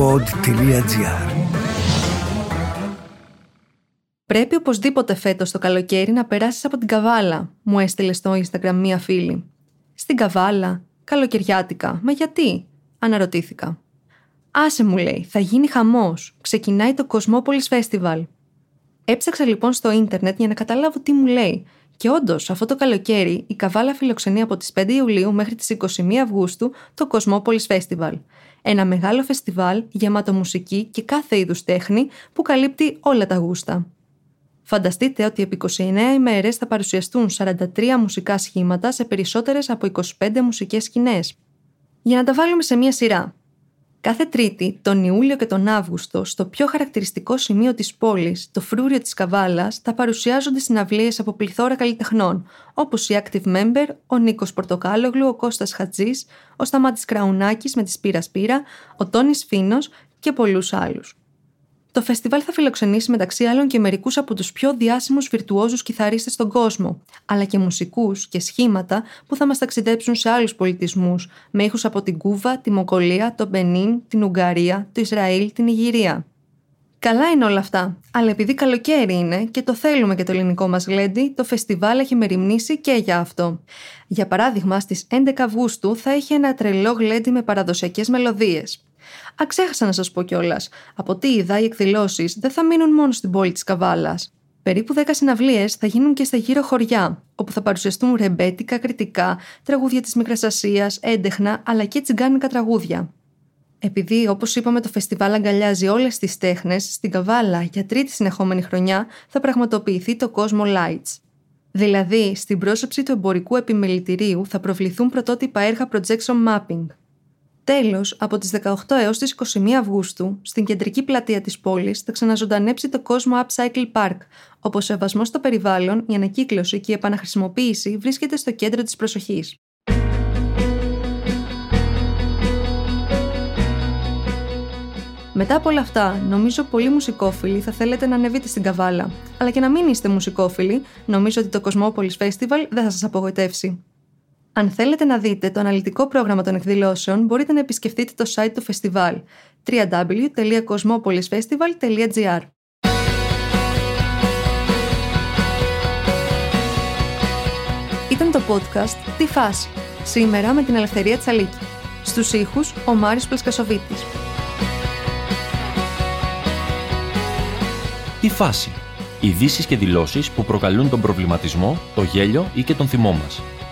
pod.gr Πρέπει οπωσδήποτε φέτος το καλοκαίρι να περάσεις από την Καβάλα, μου έστειλε στο Instagram μία φίλη. Στην Καβάλα, καλοκαιριάτικα, μα γιατί, αναρωτήθηκα. Άσε μου λέει, θα γίνει χαμός. Ξεκινάει το Cosmopolis Festival. Έψαξα λοιπόν στο ίντερνετ για να καταλάβω τι μου λέει. Και όντως, αυτό το καλοκαίρι η Καβάλα φιλοξενεί από τις 5 Ιουλίου μέχρι τις 21 Αυγούστου το Cosmopolis Festival. Ένα μεγάλο φεστιβάλ γεμάτο μουσική και κάθε είδους τέχνη που καλύπτει όλα τα γούστα. Φανταστείτε ότι επί 29 ημέρες θα παρουσιαστούν 43 μουσικά σχήματα σε περισσότερες από 25 μουσικές σκηνές. Για να τα βάλουμε σε μία σειρά. Κάθε Τρίτη, τον Ιούλιο και τον Αύγουστο, στο πιο χαρακτηριστικό σημείο της πόλης, το φρούριο της Καβάλας, θα παρουσιάζονται συναυλίες από πληθώρα καλλιτεχνών, όπως η Active Member, ο Νίκος Πορτοκάλογλου, ο Κώστας Χατζής, ο Σταμάτης Κραουνάκης με τη Σπύρα Σπύρα, ο Τόνης Φίνος και πολλούς άλλους. Το φεστιβάλ θα φιλοξενήσει μεταξύ άλλων και μερικούς από τους πιο διάσημους βιρτουόζους κιθαρίστες στον κόσμο, αλλά και μουσικούς και σχήματα που θα μας ταξιδέψουν σε άλλους πολιτισμούς, με ήχους από την Κούβα, τη Μοκολία, το Μπενίν, την Ουγγαρία, το Ισραήλ, την Ιγυρία. Καλά είναι όλα αυτά, αλλά επειδή καλοκαίρι είναι και το θέλουμε και το ελληνικό μας γλέντι, το φεστιβάλ έχει μεριμνήσει και για αυτό. Για παράδειγμα, στις 11 Αυγούστου θα έχει ένα τρελό γλέντι με παραδοσιακές μελωδίες. Α, ξέχασα να σας πω κιόλας. Από τι είδα, οι εκδηλώσεις δεν θα μείνουν μόνο στην πόλη της Καβάλας. Περίπου 10 συναυλίες θα γίνουν και στα γύρω χωριά, όπου θα παρουσιαστούν ρεμπέτικα, κριτικά, τραγούδια της Μικρασασία, έντεχνα αλλά και τσιγκάνικα τραγούδια. Επειδή, όπως είπαμε, το φεστιβάλ αγκαλιάζει όλες τις τέχνες, στην Καβάλα για τρίτη συνεχόμενη χρονιά θα πραγματοποιηθεί το Cosmo Lights. Δηλαδή, στην πρόσωψη του εμπορικού επιμελητηρίου θα προβληθούν πρωτότυπα έργα projection mapping, Τέλος, από τις 18 έως τις 21 Αυγούστου, στην κεντρική πλατεία της πόλης θα ξαναζωντανέψει το κόσμο Upcycle Park, όπου ο σεβασμός στο περιβάλλον, η ανακύκλωση και η επαναχρησιμοποίηση βρίσκεται στο κέντρο της προσοχής. Μετά από όλα αυτά, νομίζω πολλοί μουσικόφιλοι θα θέλετε να ανεβείτε στην Καβάλα. Αλλά και να μην είστε μουσικόφιλοι, νομίζω ότι το Cosmopolis Festival δεν θα σας απογοητεύσει. Αν θέλετε να δείτε το αναλυτικό πρόγραμμα των εκδηλώσεων, μπορείτε να επισκεφτείτε το site του φεστιβάλ www.cosmopolisfestival.gr Ήταν το podcast «Τι φάση» σήμερα με την Ελευθερία Τσαλίκη. Στους ήχους, ο Μάριος Πλασκασοβίτης. «Τι φάση» Ειδήσεις και δηλώσεις που προκαλούν τον προβληματισμό, το γέλιο ή και τον θυμό μας.